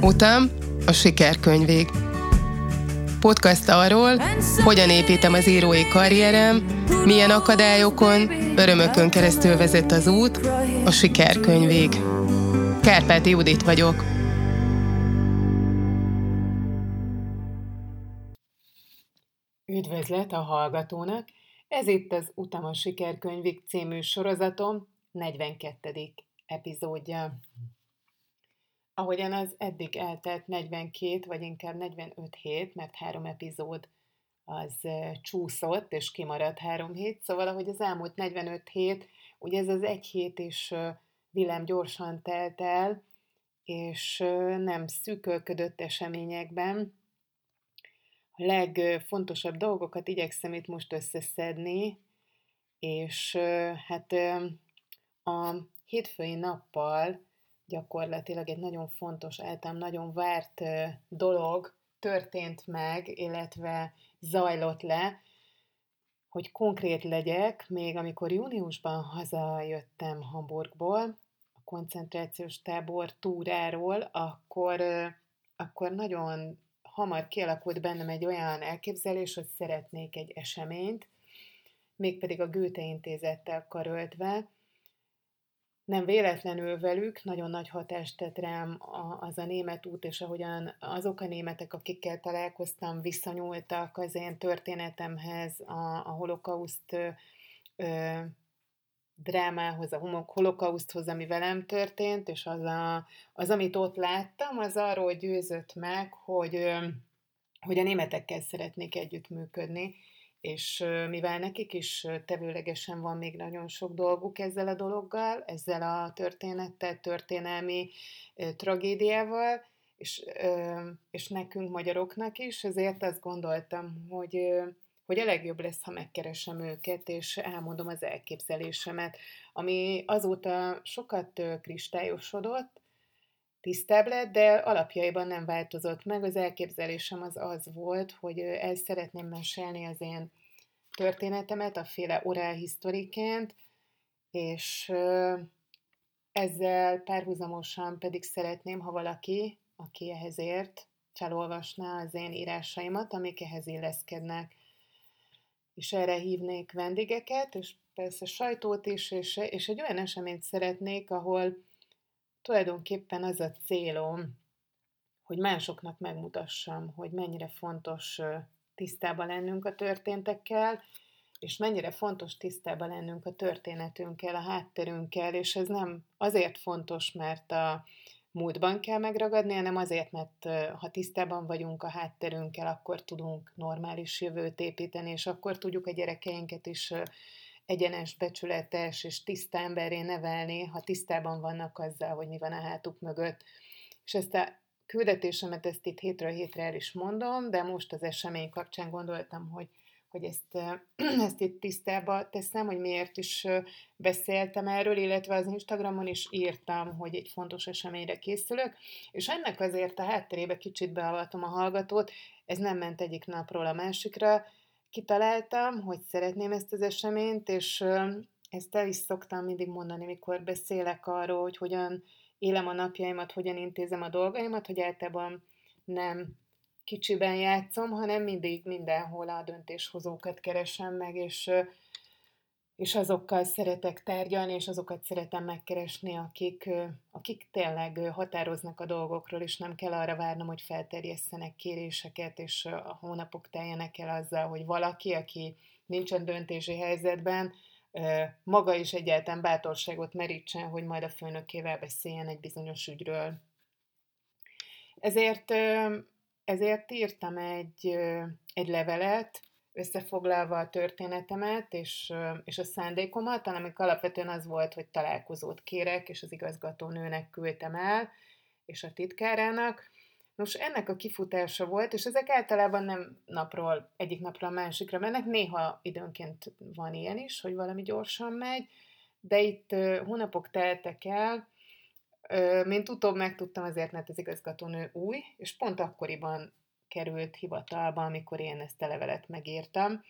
Utam a sikerkönyvég. Podcast arról, hogyan építem az írói karrierem, milyen akadályokon, örömökön keresztül vezet az út, a sikerkönyvég. Kárpáti Judit vagyok. Üdvözlet a hallgatónak! Ez itt az Utam a sikerkönyvig című sorozatom 42. epizódja. Ahogyan az eddig eltelt 42, vagy inkább 45 hét, mert három epizód az csúszott, és kimaradt három hét, szóval ahogy az elmúlt 45 hét, ugye ez az egy hét is vilám gyorsan telt el, és nem szűkölködött eseményekben. A legfontosabb dolgokat igyekszem itt most összeszedni, és hát a hétfői nappal gyakorlatilag egy nagyon fontos, általán nagyon várt dolog történt meg, illetve zajlott le, hogy konkrét legyek, még amikor júniusban hazajöttem Hamburgból, a koncentrációs tábor túráról, akkor, akkor nagyon hamar kialakult bennem egy olyan elképzelés, hogy szeretnék egy eseményt, mégpedig a Goethe intézettel karöltve, nem véletlenül velük nagyon nagy hatást tett rám az a német út, és ahogyan azok a németek, akikkel találkoztam, viszonyultak az én történetemhez, a, a holokauszt ö, drámához, a holokauszthoz, ami velem történt, és az, a, az, amit ott láttam, az arról győzött meg, hogy, hogy a németekkel szeretnék együttműködni, és mivel nekik is tevőlegesen van még nagyon sok dolguk ezzel a dologgal, ezzel a történettel, történelmi tragédiával, és, és nekünk magyaroknak is, ezért azt gondoltam, hogy, hogy a legjobb lesz, ha megkeresem őket, és elmondom az elképzelésemet, ami azóta sokat kristályosodott, tisztább lett, de alapjaiban nem változott meg. Az elképzelésem az az volt, hogy el szeretném mesélni az én történetemet, a féle orál historiként, és ezzel párhuzamosan pedig szeretném, ha valaki, aki ehhez ért, felolvasná az én írásaimat, amik ehhez illeszkednek. És erre hívnék vendégeket, és persze sajtót is, és, és egy olyan eseményt szeretnék, ahol tulajdonképpen az a célom, hogy másoknak megmutassam, hogy mennyire fontos tisztában lennünk a történtekkel, és mennyire fontos tisztában lennünk a történetünkkel, a hátterünkkel, és ez nem azért fontos, mert a múltban kell megragadni, hanem azért, mert ha tisztában vagyunk a hátterünkkel, akkor tudunk normális jövőt építeni, és akkor tudjuk a gyerekeinket is egyenes, becsületes és tiszta emberré nevelni, ha tisztában vannak azzal, hogy mi van a hátuk mögött. És ezt a küldetésemet ezt itt hétről hétre el is mondom, de most az esemény kapcsán gondoltam, hogy, hogy ezt, ezt itt tisztába teszem, hogy miért is beszéltem erről, illetve az Instagramon is írtam, hogy egy fontos eseményre készülök, és ennek azért a hátterébe kicsit beavatom a hallgatót, ez nem ment egyik napról a másikra, kitaláltam, hogy szeretném ezt az eseményt, és ezt el is szoktam mindig mondani, mikor beszélek arról, hogy hogyan élem a napjaimat, hogyan intézem a dolgaimat, hogy általában nem kicsiben játszom, hanem mindig mindenhol a döntéshozókat keresem meg, és és azokkal szeretek tárgyalni, és azokat szeretem megkeresni, akik, akik tényleg határoznak a dolgokról, és nem kell arra várnom, hogy felterjesszenek kéréseket, és a hónapok teljenek el azzal, hogy valaki, aki nincsen döntési helyzetben, maga is egyáltalán bátorságot merítsen, hogy majd a főnökével beszéljen egy bizonyos ügyről. Ezért, ezért írtam egy, egy levelet, összefoglalva a történetemet és, és a szándékomat, amik alapvetően az volt, hogy találkozót kérek, és az igazgatónőnek küldtem el, és a titkárának. Nos, ennek a kifutása volt, és ezek általában nem napról, egyik napra a másikra mennek, néha időnként van ilyen is, hogy valami gyorsan megy, de itt hónapok teltek el, mint utóbb megtudtam azért, mert az igazgatónő új, és pont akkoriban került hivatalba, amikor én ezt a levelet megírtam.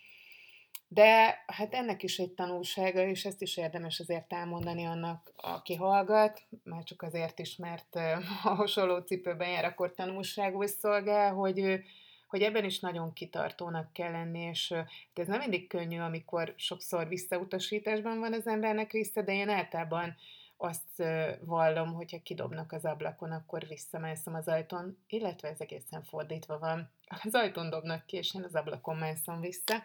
de hát ennek is egy tanulsága, és ezt is érdemes azért elmondani annak, aki hallgat, már csak azért is, mert a hasonló cipőben jár, akkor tanulságul szolgál, hogy, hogy ebben is nagyon kitartónak kell lenni, és ez nem mindig könnyű, amikor sokszor visszautasításban van az embernek vissza, de én általában azt vallom, hogyha kidobnak az ablakon, akkor visszamászom az ajtón, illetve ez egészen fordítva van. Az ajtón dobnak ki, és én az ablakon mászom vissza.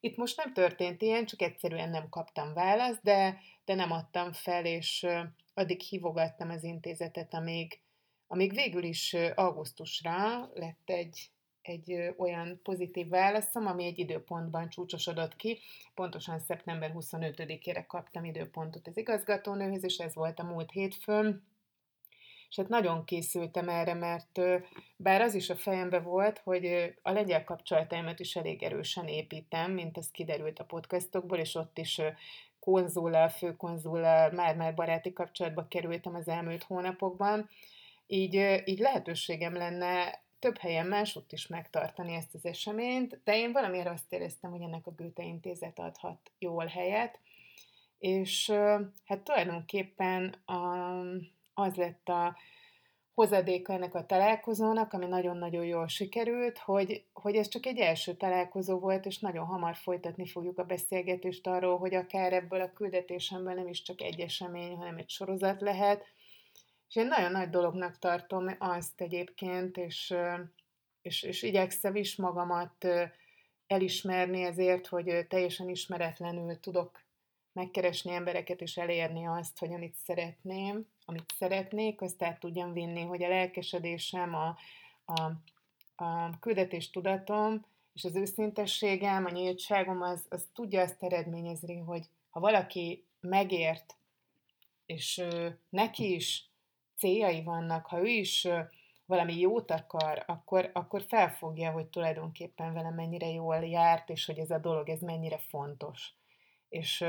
Itt most nem történt ilyen, csak egyszerűen nem kaptam választ, de, de nem adtam fel, és addig hívogattam az intézetet, amíg, amíg végül is augusztusra lett egy, egy olyan pozitív válaszom, ami egy időpontban csúcsosodott ki. Pontosan szeptember 25-ére kaptam időpontot az igazgatónőhöz, és ez volt a múlt hétfőn. És hát nagyon készültem erre, mert bár az is a fejembe volt, hogy a lengyel kapcsolataimat is elég erősen építem, mint ez kiderült a podcastokból, és ott is konzullal, főkonzullal már-már baráti kapcsolatba kerültem az elmúlt hónapokban, így, így lehetőségem lenne több helyen másutt is megtartani ezt az eseményt, de én valamiért azt éreztem, hogy ennek a Goethe Intézet adhat jól helyet, és hát tulajdonképpen az lett a hozadéka ennek a találkozónak, ami nagyon-nagyon jól sikerült, hogy, hogy ez csak egy első találkozó volt, és nagyon hamar folytatni fogjuk a beszélgetést arról, hogy akár ebből a küldetésemből nem is csak egy esemény, hanem egy sorozat lehet, és én nagyon nagy dolognak tartom azt egyébként, és, és, és igyekszem is magamat elismerni ezért, hogy teljesen ismeretlenül tudok megkeresni embereket és elérni azt, hogy amit szeretném, amit szeretnék, azt át tudjam vinni, hogy a lelkesedésem, a, a, a küldetés tudatom és az őszintességem, a nyíltságom, az, az tudja azt eredményezni, hogy ha valaki megért, és ő, neki is céljai vannak, ha ő is valami jót akar, akkor, akkor felfogja, hogy tulajdonképpen vele mennyire jól járt, és hogy ez a dolog, ez mennyire fontos. És,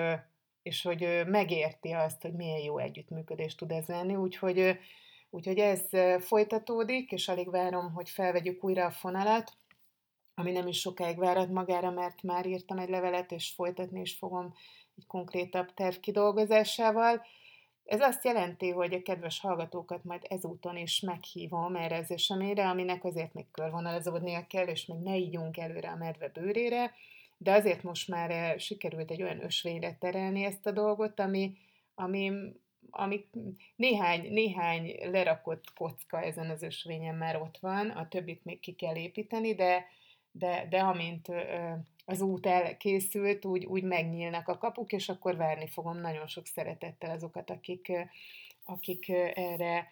és hogy megérti azt, hogy milyen jó együttműködés tud ez lenni, úgyhogy, úgyhogy ez folytatódik, és alig várom, hogy felvegyük újra a fonalat, ami nem is sokáig várat magára, mert már írtam egy levelet, és folytatni is fogom egy konkrétabb terv kidolgozásával. Ez azt jelenti, hogy a kedves hallgatókat majd ezúton is meghívom erre az eseményre, aminek azért még körvonalazódnia kell, és még ne ígyunk előre a medve bőrére, de azért most már eh, sikerült egy olyan ösvényre terelni ezt a dolgot, ami, ami, ami néhány, néhány lerakott kocka ezen az ösvényen már ott van, a többit még ki kell építeni, de, de, de amint az út elkészült, úgy, úgy megnyílnak a kapuk, és akkor várni fogom nagyon sok szeretettel azokat, akik, akik erre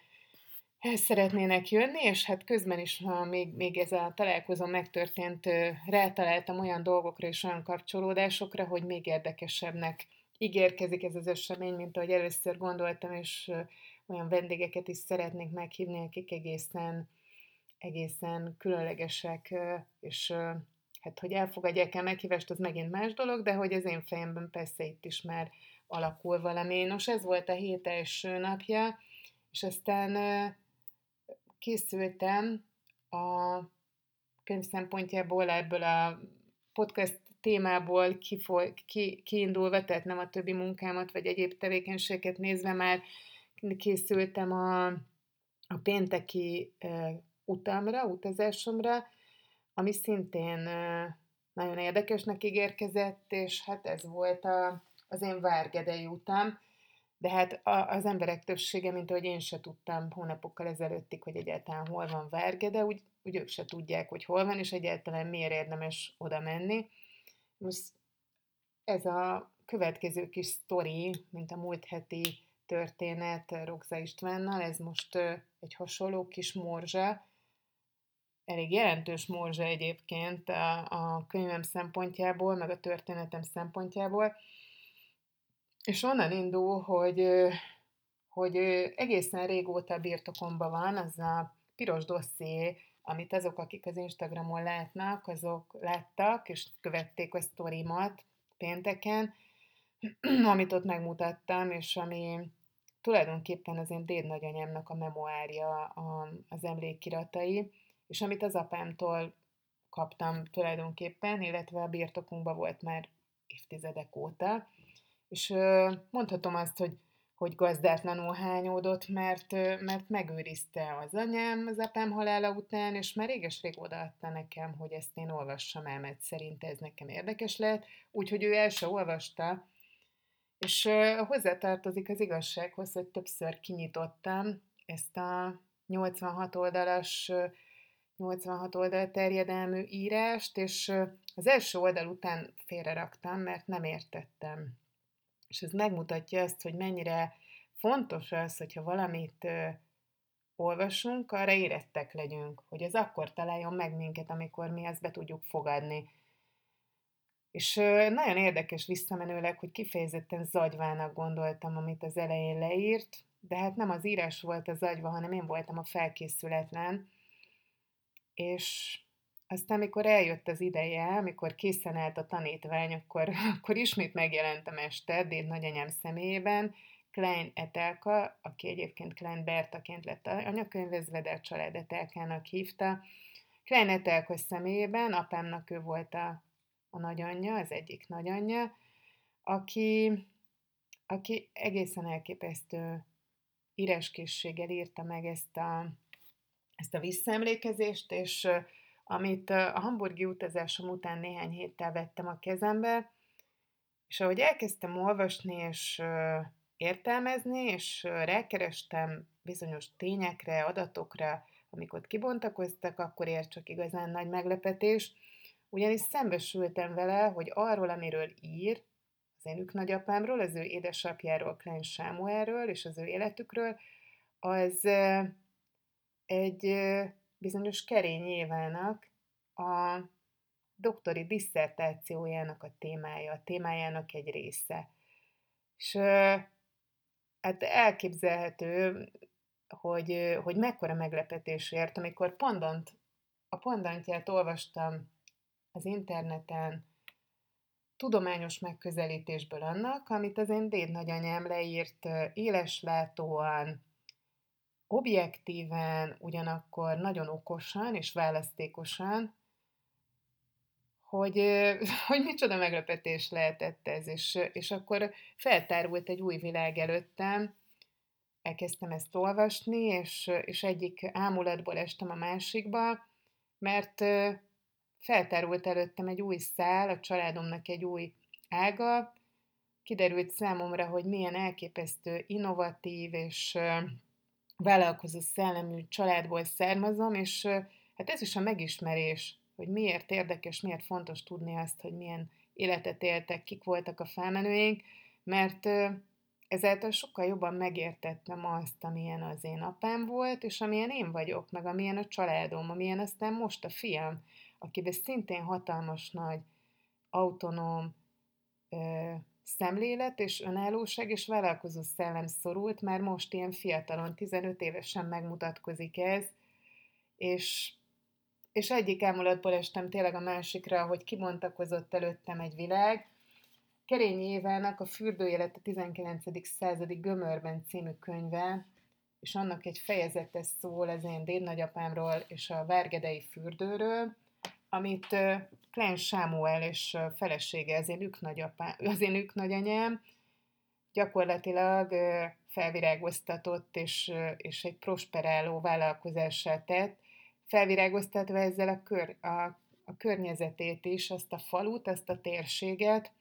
szeretnének jönni, és hát közben is, ha még, még ez a találkozó megtörtént, rátaláltam olyan dolgokra és olyan kapcsolódásokra, hogy még érdekesebbnek ígérkezik ez az esemény, mint ahogy először gondoltam, és olyan vendégeket is szeretnék meghívni, akik egészen, egészen különlegesek, és hát hogy elfogadják-e meghívást, az megint más dolog, de hogy az én fejemben persze itt is már alakul valami. Nos, ez volt a hét első napja, és aztán készültem a könyv szempontjából ebből a podcast témából kifoly, ki, kiindulva, tehát nem a többi munkámat vagy egyéb tevékenységeket nézve már készültem a, a pénteki utamra, utazásomra, ami szintén nagyon érdekesnek ígérkezett, és hát ez volt a, az én várgedei utam, de hát az emberek többsége, mint ahogy én se tudtam hónapokkal ezelőttig, hogy egyáltalán hol van Várgede, úgy, úgy ők se tudják, hogy hol van, és egyáltalán miért érdemes oda menni. Most ez a következő kis sztori, mint a múlt heti történet Rogza Istvánnal, ez most egy hasonló kis morzsa, elég jelentős morzsa egyébként a, a könyvem szempontjából, meg a történetem szempontjából, és onnan indul, hogy, hogy egészen régóta birtokomban van az a piros dosszié, amit azok, akik az Instagramon látnak, azok láttak, és követték a sztorimat pénteken, amit ott megmutattam, és ami tulajdonképpen az én dédnagyanyámnak a memoárja, az emlékiratai, és amit az apámtól kaptam tulajdonképpen, illetve a birtokunkban volt már évtizedek óta, és mondhatom azt, hogy hogy gazdátlanul hányódott, mert, mert megőrizte az anyám az apám halála után, és már réges-rég odaadta nekem, hogy ezt én olvassam el, mert szerint ez nekem érdekes lehet, úgyhogy ő el se olvasta, és hozzátartozik az igazsághoz, hogy többször kinyitottam ezt a 86 oldalas 86 oldal terjedelmű írást, és az első oldal után félreraktam, mert nem értettem és ez megmutatja azt, hogy mennyire fontos az, hogyha valamit olvasunk, arra érettek legyünk, hogy ez akkor találjon meg minket, amikor mi ezt be tudjuk fogadni. És nagyon érdekes visszamenőleg, hogy kifejezetten zagyvának gondoltam, amit az elején leírt, de hát nem az írás volt az agyva, hanem én voltam a felkészületlen, és aztán, amikor eljött az ideje, amikor készen állt a tanítvány, akkor, akkor ismét megjelentem este Déd nagyanyám személyében, Klein Etelka, aki egyébként Klein Bertaként lett anyakönyvezve, de a család Etelkának hívta. Klein Etelka személyében, apámnak ő volt a, a nagyanyja, az egyik nagyanyja, aki, aki egészen elképesztő íráskészséggel írta meg ezt a, ezt a visszaemlékezést, és amit a hamburgi utazásom után néhány héttel vettem a kezembe, és ahogy elkezdtem olvasni és értelmezni, és rákerestem bizonyos tényekre, adatokra, amik ott kibontakoztak, akkor ért csak igazán nagy meglepetés, ugyanis szembesültem vele, hogy arról, amiről ír, az én nagyapámról, az ő édesapjáról, Klein Sámuelről és az ő életükről, az egy bizonyos Kerény Évának a doktori disszertációjának a témája, a témájának egy része. És hát elképzelhető, hogy, hogy mekkora meglepetés ért, amikor pandant, a pandantját olvastam az interneten, tudományos megközelítésből annak, amit az én déd nagyanyám leírt éleslátóan, objektíven, ugyanakkor nagyon okosan és választékosan, hogy, hogy micsoda meglepetés lehetett ez, és, és akkor feltárult egy új világ előttem, elkezdtem ezt olvasni, és, és egyik ámulatból estem a másikba, mert feltárult előttem egy új szál, a családomnak egy új ága, kiderült számomra, hogy milyen elképesztő, innovatív és vállalkozó szellemű családból származom, és hát ez is a megismerés, hogy miért érdekes, miért fontos tudni azt, hogy milyen életet éltek, kik voltak a felmenőink, mert ezáltal sokkal jobban megértettem azt, amilyen az én apám volt, és amilyen én vagyok, meg amilyen a családom, amilyen aztán most a fiam, akiben szintén hatalmas nagy, autonóm, szemlélet és önállóság és vállalkozó szellem szorult, már most ilyen fiatalon, 15 évesen megmutatkozik ez, és, és egyik ámulatból estem tényleg a másikra, hogy kibontakozott előttem egy világ. Kerényi Évának a Fürdőélet a 19. századi Gömörben című könyve, és annak egy fejezete szól az én dédnagyapámról és a Várgedei fürdőről, amit Klein Sámuel és felesége, az én nagyapá, az én nagyanyám, gyakorlatilag felvirágoztatott és, és egy prosperáló vállalkozással tett, felvirágoztatva ezzel a, kör, a, a környezetét is, azt a falut, azt a térséget,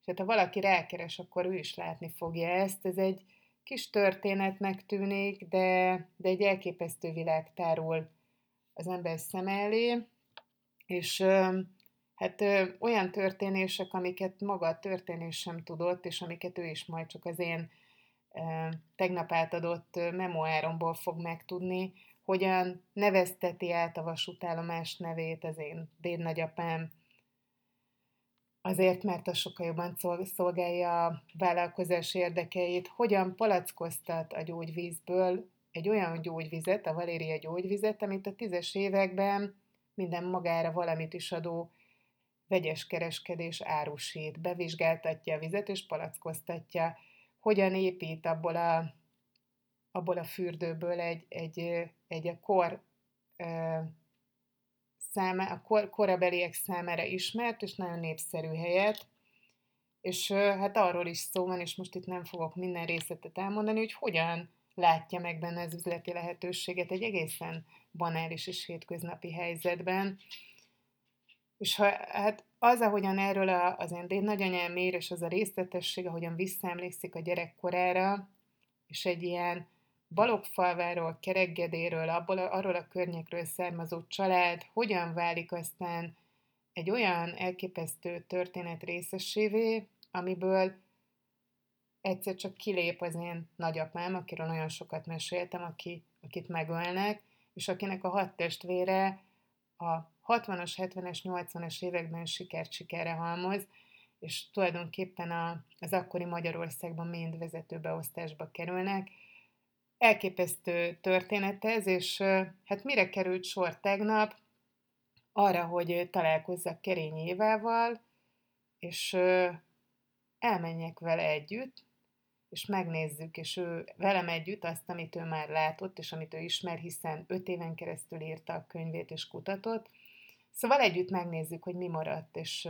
és hát ha valaki rákeres, akkor ő is látni fogja ezt. Ez egy kis történetnek tűnik, de, de egy elképesztő világ tárul az ember szem elé, és hát olyan történések, amiket maga a történés sem tudott, és amiket ő is majd csak az én tegnap átadott memoáromból fog megtudni, hogyan nevezteti át a vasútállomás nevét az én dédnagyapám, azért, mert az sokkal jobban szolgálja a vállalkozás érdekeit, hogyan palackoztat a gyógyvízből egy olyan gyógyvizet, a Valéria gyógyvizet, amit a tízes években minden magára valamit is adó vegyes kereskedés árusít, bevizsgáltatja a vizet és palackoztatja, hogyan épít abból a, abból a fürdőből egy, egy, egy a kor száma, a kor, korabeliek számára ismert és nagyon népszerű helyet, és hát arról is szó van, és most itt nem fogok minden részletet elmondani, hogy hogyan látja meg benne az üzleti lehetőséget egy egészen banális és hétköznapi helyzetben. És ha, hát az, ahogyan erről a, az én nagyanyám ér, és az a részletesség, ahogyan visszaemlékszik a gyerekkorára, és egy ilyen Balogfalváról, Kereggedéről, abból, arról a környékről származó család hogyan válik aztán egy olyan elképesztő történet részesévé, amiből egyszer csak kilép az én nagyapám, akiről nagyon sokat meséltem, aki, akit megölnek, és akinek a hat testvére a 60-as, 70-es, 80-as években sikert sikerre halmoz, és tulajdonképpen a, az akkori Magyarországban mind vezetőbeosztásba kerülnek. Elképesztő történet ez, és hát mire került sor tegnap? Arra, hogy találkozzak Kerényi Évával, és elmenjek vele együtt, és megnézzük, és ő velem együtt azt, amit ő már látott, és amit ő ismer, hiszen öt éven keresztül írta a könyvét és kutatott. Szóval együtt megnézzük, hogy mi maradt, és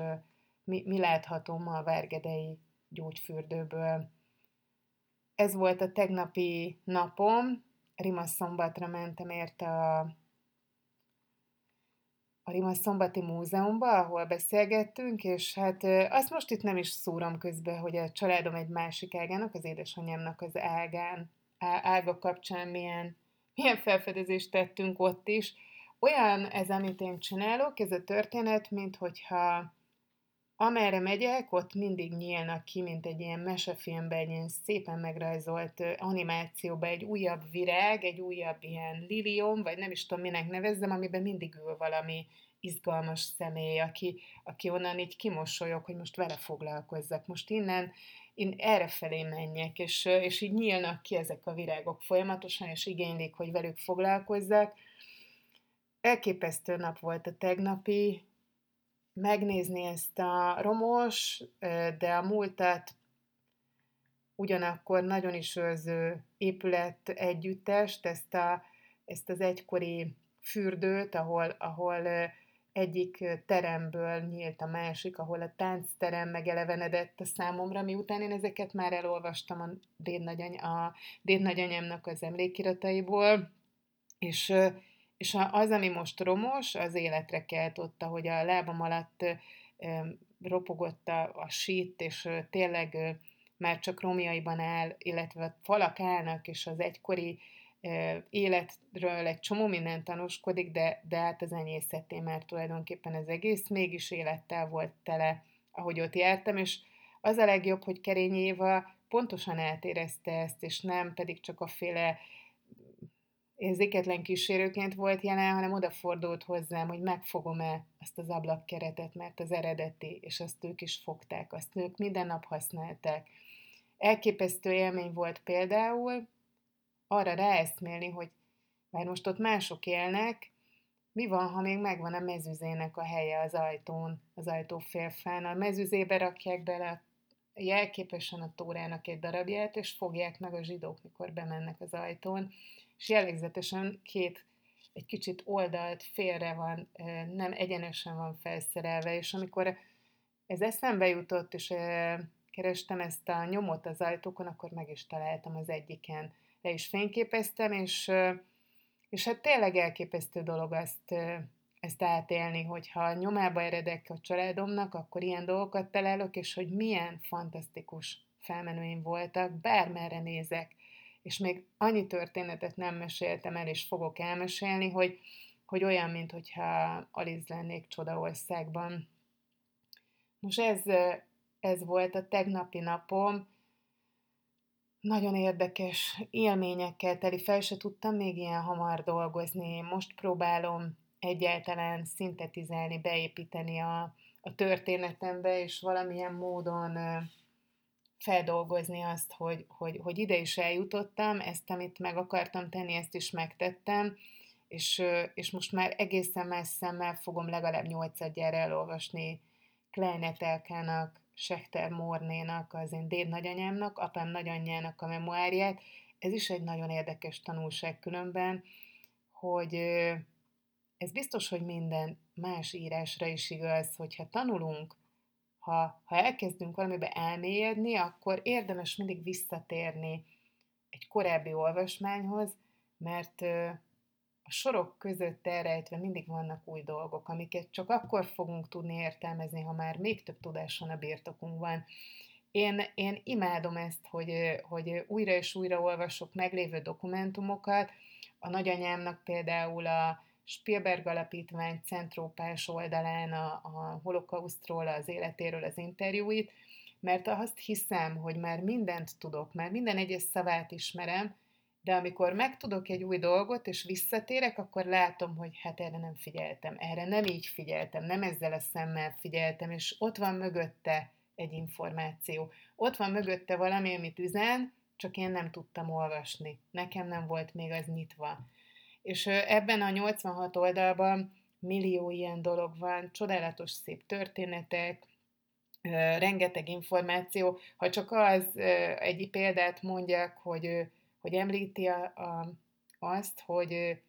mi, mi látható ma a Várgedei gyógyfürdőből. Ez volt a tegnapi napom, Rimaszombatra mentem érte a a Rima Szombati Múzeumba, ahol beszélgettünk, és hát azt most itt nem is szúrom közben, hogy a családom egy másik ágának, az édesanyámnak az ágán, ága kapcsán milyen, milyen felfedezést tettünk ott is. Olyan ez, amit én csinálok, ez a történet, mint hogyha amerre megyek, ott mindig nyílnak ki, mint egy ilyen mesefilmben, egy ilyen szépen megrajzolt animációban egy újabb virág, egy újabb ilyen lilium, vagy nem is tudom, minek nevezzem, amiben mindig ül valami izgalmas személy, aki, aki onnan így kimosolyog, hogy most vele foglalkozzak, most innen én erre felé menjek, és, és így nyílnak ki ezek a virágok folyamatosan, és igénylik, hogy velük foglalkozzak. Elképesztő nap volt a tegnapi, megnézni ezt a romos, de a múltat ugyanakkor nagyon is őrző épület együttest, ezt, a, ezt az egykori fürdőt, ahol, ahol egyik teremből nyílt a másik, ahol a táncterem megelevenedett a számomra, miután én ezeket már elolvastam a dédnagyany, a dédnagyanyámnak az emlékirataiból, és és az, ami most romos, az életre kelt ott, ahogy a lábam alatt ropogott a, a sít, és tényleg már csak romjaiban áll, illetve a falak állnak, és az egykori életről egy csomó minden tanúskodik, de, de hát az enyészetté már tulajdonképpen az egész mégis élettel volt tele, ahogy ott jártam, és az a legjobb, hogy Kerényi Éva pontosan eltérezte ezt, és nem pedig csak a féle érzéketlen kísérőként volt jelen, hanem odafordult hozzám, hogy megfogom-e azt az ablakkeretet, mert az eredeti, és azt ők is fogták, azt ők minden nap használták. Elképesztő élmény volt például arra ráeszmélni, hogy már most ott mások élnek, mi van, ha még megvan a mezüzének a helye az ajtón, az ajtó félfán. A mezüzébe rakják bele jelképesen a tórának egy darabját, és fogják meg a zsidók, mikor bemennek az ajtón és jellegzetesen két egy kicsit oldalt, félre van, nem egyenesen van felszerelve, és amikor ez eszembe jutott, és kerestem ezt a nyomot az ajtókon, akkor meg is találtam az egyiken. Le is fényképeztem, és, és hát tényleg elképesztő dolog azt, ezt átélni, hogyha nyomába eredek a családomnak, akkor ilyen dolgokat találok, és hogy milyen fantasztikus felmenőim voltak, bármerre nézek, és még annyi történetet nem meséltem el, és fogok elmesélni, hogy, hogy olyan, mintha Aliz lennék Csodaországban. Most ez, ez volt a tegnapi napom, nagyon érdekes élményekkel teli, fel se tudtam még ilyen hamar dolgozni. Most próbálom egyáltalán szintetizálni, beépíteni a, a történetembe, és valamilyen módon feldolgozni azt, hogy, hogy, hogy ide is eljutottam, ezt, amit meg akartam tenni, ezt is megtettem, és, és most már egészen más szemmel fogom legalább nyolcadjára elolvasni Kleinetelkának, Sechter Mornénak, az én déd nagyanyámnak, apám nagyanyjának a memoáriát. Ez is egy nagyon érdekes tanulság különben, hogy ez biztos, hogy minden más írásra is igaz, hogyha tanulunk ha, ha elkezdünk valamibe elmélyedni, akkor érdemes mindig visszatérni egy korábbi olvasmányhoz, mert a sorok között elrejtve mindig vannak új dolgok, amiket csak akkor fogunk tudni értelmezni, ha már még több tudás van a birtokunkban. Én, én imádom ezt, hogy, hogy újra és újra olvasok meglévő dokumentumokat. A nagyanyámnak például a Spielberg Alapítvány Centrópás oldalán a, a holokausztról, az életéről az interjúit, mert azt hiszem, hogy már mindent tudok, már minden egyes szavát ismerem, de amikor megtudok egy új dolgot, és visszatérek, akkor látom, hogy hát erre nem figyeltem, erre nem így figyeltem, nem ezzel a szemmel figyeltem, és ott van mögötte egy információ. Ott van mögötte valami, amit üzen, csak én nem tudtam olvasni. Nekem nem volt még az nyitva. És ebben a 86 oldalban millió ilyen dolog van, csodálatos szép történetek, rengeteg információ. Ha csak az egy példát mondjak, hogy, hogy említi a, a, azt, hogy,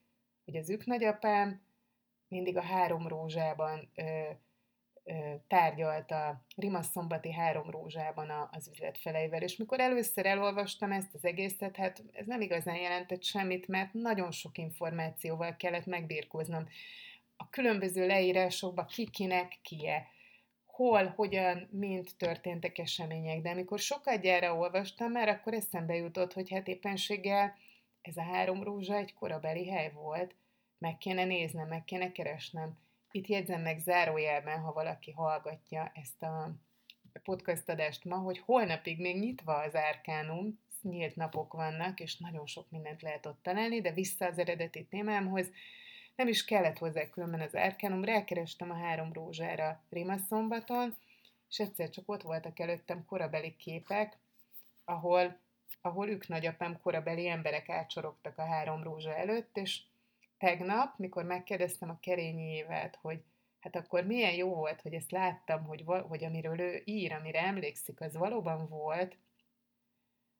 hogy az ők nagyapám mindig a három rózsában tárgyalta Rimasszombati három rózsában az üzletfeleivel, és mikor először elolvastam ezt az egészet, hát ez nem igazán jelentett semmit, mert nagyon sok információval kellett megbírkoznom. A különböző leírásokban ki kinek kie, hol, hogyan, mind történtek események, de amikor sokat gyára olvastam már, akkor eszembe jutott, hogy hát éppenséggel ez a három rózsa egy korabeli hely volt, meg kéne néznem, meg kéne keresnem itt jegyzem meg zárójelben, ha valaki hallgatja ezt a podcast adást ma, hogy holnapig még nyitva az árkánum, nyílt napok vannak, és nagyon sok mindent lehet ott találni, de vissza az eredeti témámhoz, nem is kellett hozzá különben az árkánum, rákerestem a három rózsára Rimaszombaton, és egyszer csak ott voltak előttem korabeli képek, ahol, ahol ők nagyapám korabeli emberek átsorogtak a három rózsa előtt, és tegnap, mikor megkérdeztem a Kerényi évet, hogy hát akkor milyen jó volt, hogy ezt láttam, hogy, hogy amiről ő ír, amire emlékszik, az valóban volt,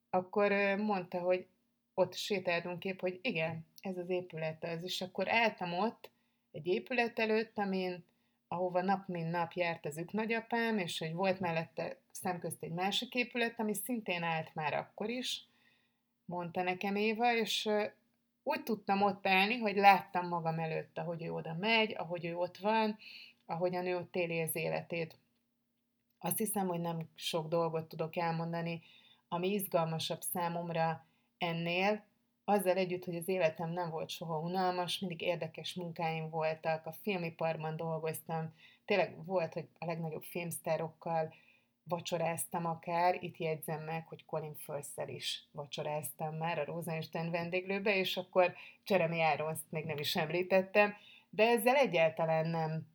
akkor mondta, hogy ott sétáltunk kép, hogy igen, ez az épület az, és akkor álltam ott egy épület előtt, amin, ahova nap mint nap járt az ők nagyapám, és hogy volt mellette szemközt egy másik épület, ami szintén állt már akkor is, mondta nekem Éva, és úgy tudtam ott állni, hogy láttam magam előtt, ahogy ő oda megy, ahogy ő ott van, ahogyan ő ott éli az életét. Azt hiszem, hogy nem sok dolgot tudok elmondani, ami izgalmasabb számomra ennél, azzal együtt, hogy az életem nem volt soha unalmas, mindig érdekes munkáim voltak, a filmiparban dolgoztam, tényleg volt, hogy a legnagyobb filmsztárokkal vacsoráztam akár, itt jegyzem meg, hogy Colin firth is vacsoráztam már a Rosenstein vendéglőbe, és akkor Jeremy irons még nem is említettem, de ezzel egyáltalán nem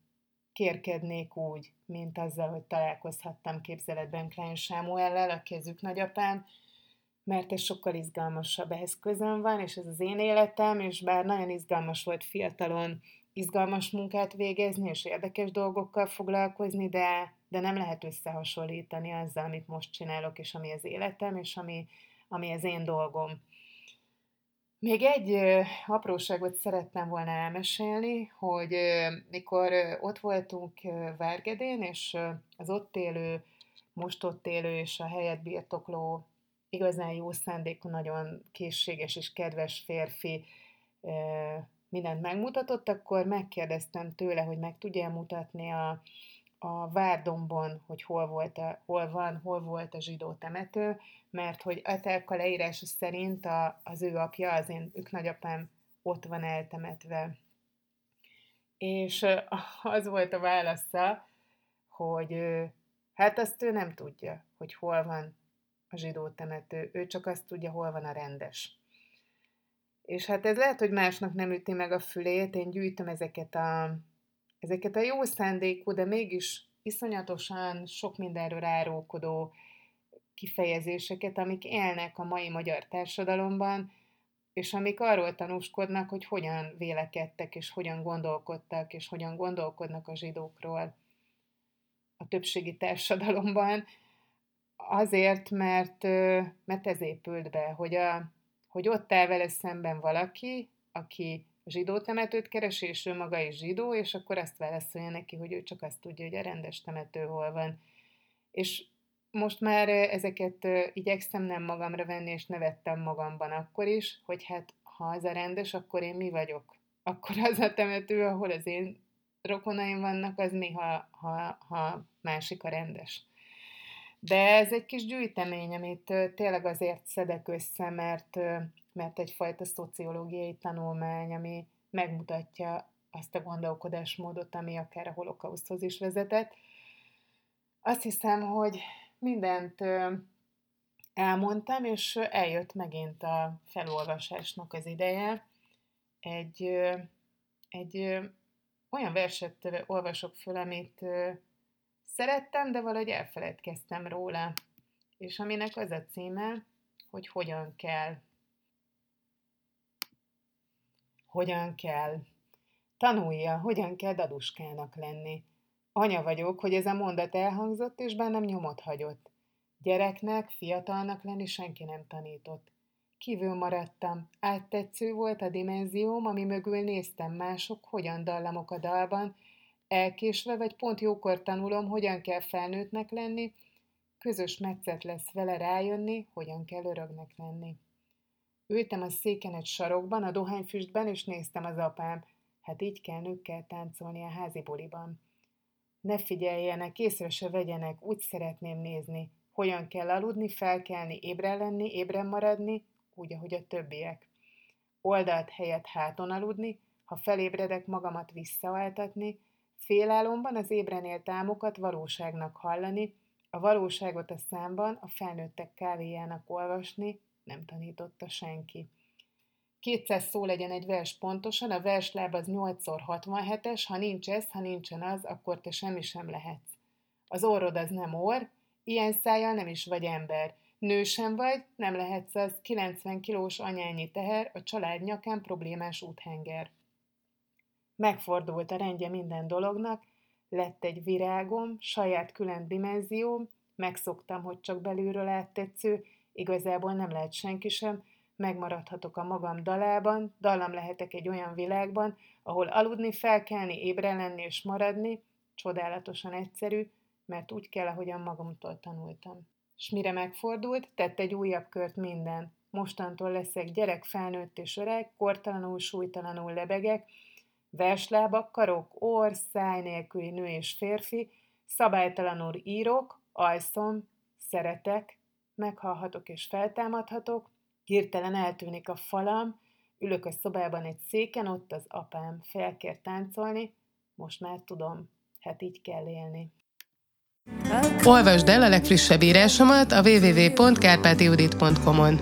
kérkednék úgy, mint azzal, hogy találkozhattam képzeletben Klein Sámuellel, a kezük nagyapám, mert ez sokkal izgalmasabb, ehhez közön van, és ez az én életem, és bár nagyon izgalmas volt fiatalon izgalmas munkát végezni, és érdekes dolgokkal foglalkozni, de de nem lehet összehasonlítani azzal, amit most csinálok, és ami az életem, és ami, ami az én dolgom. Még egy apróságot szerettem volna elmesélni, hogy mikor ott voltunk Várgedén, és az ott élő, most ott élő és a helyet birtokló, igazán jó szándékú, nagyon készséges és kedves férfi mindent megmutatott, akkor megkérdeztem tőle, hogy meg tudja mutatni a, a Várdomban, hogy hol, volt a, hol van, hol volt a zsidó temető, mert hogy Etelka leírása szerint a, az ő apja, az én ők nagyapám ott van eltemetve. És az volt a válasza, hogy hát azt ő nem tudja, hogy hol van a zsidó temető, ő csak azt tudja, hol van a rendes. És hát ez lehet, hogy másnak nem üti meg a fülét, én gyűjtöm ezeket a ezeket a jó szándékú, de mégis iszonyatosan sok mindenről rárókodó kifejezéseket, amik élnek a mai magyar társadalomban, és amik arról tanúskodnak, hogy hogyan vélekedtek, és hogyan gondolkodtak, és hogyan gondolkodnak a zsidókról a többségi társadalomban, azért, mert, mert ez épült be, hogy, a, hogy ott áll vele szemben valaki, aki zsidó temetőt keresi, és ő maga is zsidó, és akkor azt válaszolja neki, hogy ő csak azt tudja, hogy a rendes temető hol van. És most már ezeket igyekszem nem magamra venni, és nevettem magamban akkor is, hogy hát ha az a rendes, akkor én mi vagyok? Akkor az a temető, ahol az én rokonaim vannak, az mi, ha, ha, ha másik a rendes. De ez egy kis gyűjtemény, amit tényleg azért szedek össze, mert, mert egyfajta szociológiai tanulmány, ami megmutatja azt a gondolkodásmódot, ami akár a holokauszthoz is vezetett. Azt hiszem, hogy mindent elmondtam, és eljött megint a felolvasásnak az ideje. Egy, egy olyan verset olvasok föl, amit szerettem, de valahogy elfeledkeztem róla. És aminek az a címe, hogy hogyan kell. Hogyan kell. Tanulja, hogyan kell daduskának lenni. Anya vagyok, hogy ez a mondat elhangzott, és bennem nyomot hagyott. Gyereknek, fiatalnak lenni senki nem tanított. Kívül maradtam, áttetsző volt a dimenzióm, ami mögül néztem mások, hogyan dallamok a dalban, elkésve vagy pont jókor tanulom, hogyan kell felnőttnek lenni, közös metszet lesz vele rájönni, hogyan kell örögnek lenni. Ültem a széken egy sarokban, a dohányfüstben, és néztem az apám. Hát így kell nőkkel táncolni a házi buliban. Ne figyeljenek, észre se vegyenek, úgy szeretném nézni, hogyan kell aludni, felkelni, ébren lenni, ébren maradni, úgy, ahogy a többiek. Oldalt helyett háton aludni, ha felébredek magamat visszaáltatni, félálomban az ébren élt álmokat valóságnak hallani, a valóságot a számban, a felnőttek kávéjának olvasni, nem tanította senki. 200 szó legyen egy vers pontosan, a versláb az 8x67-es, ha nincs ez, ha nincsen az, akkor te semmi sem lehetsz. Az orrod az nem orr, ilyen szájjal nem is vagy ember. Nő sem vagy, nem lehetsz az 90 kilós anyányi teher, a család nyakán problémás úthenger. Megfordult a rendje minden dolognak, lett egy virágom, saját külön dimenzióm, megszoktam, hogy csak belülről áttetsző, igazából nem lehet senki sem, megmaradhatok a magam dalában, dallam lehetek egy olyan világban, ahol aludni, felkelni, ébre lenni és maradni, csodálatosan egyszerű, mert úgy kell, ahogyan magamtól tanultam. S mire megfordult, tett egy újabb kört minden. Mostantól leszek gyerek, felnőtt és öreg, kortalanul, súlytalanul lebegek, verslábak, karok, orr, száj nélküli nő és férfi, szabálytalanul írok, alszom, szeretek, meghalhatok és feltámadhatok, hirtelen eltűnik a falam, ülök a szobában egy széken, ott az apám felkér táncolni, most már tudom, hát így kell élni. Olvasd el a legfrissebb írásomat a www.kárpátiudit.com-on.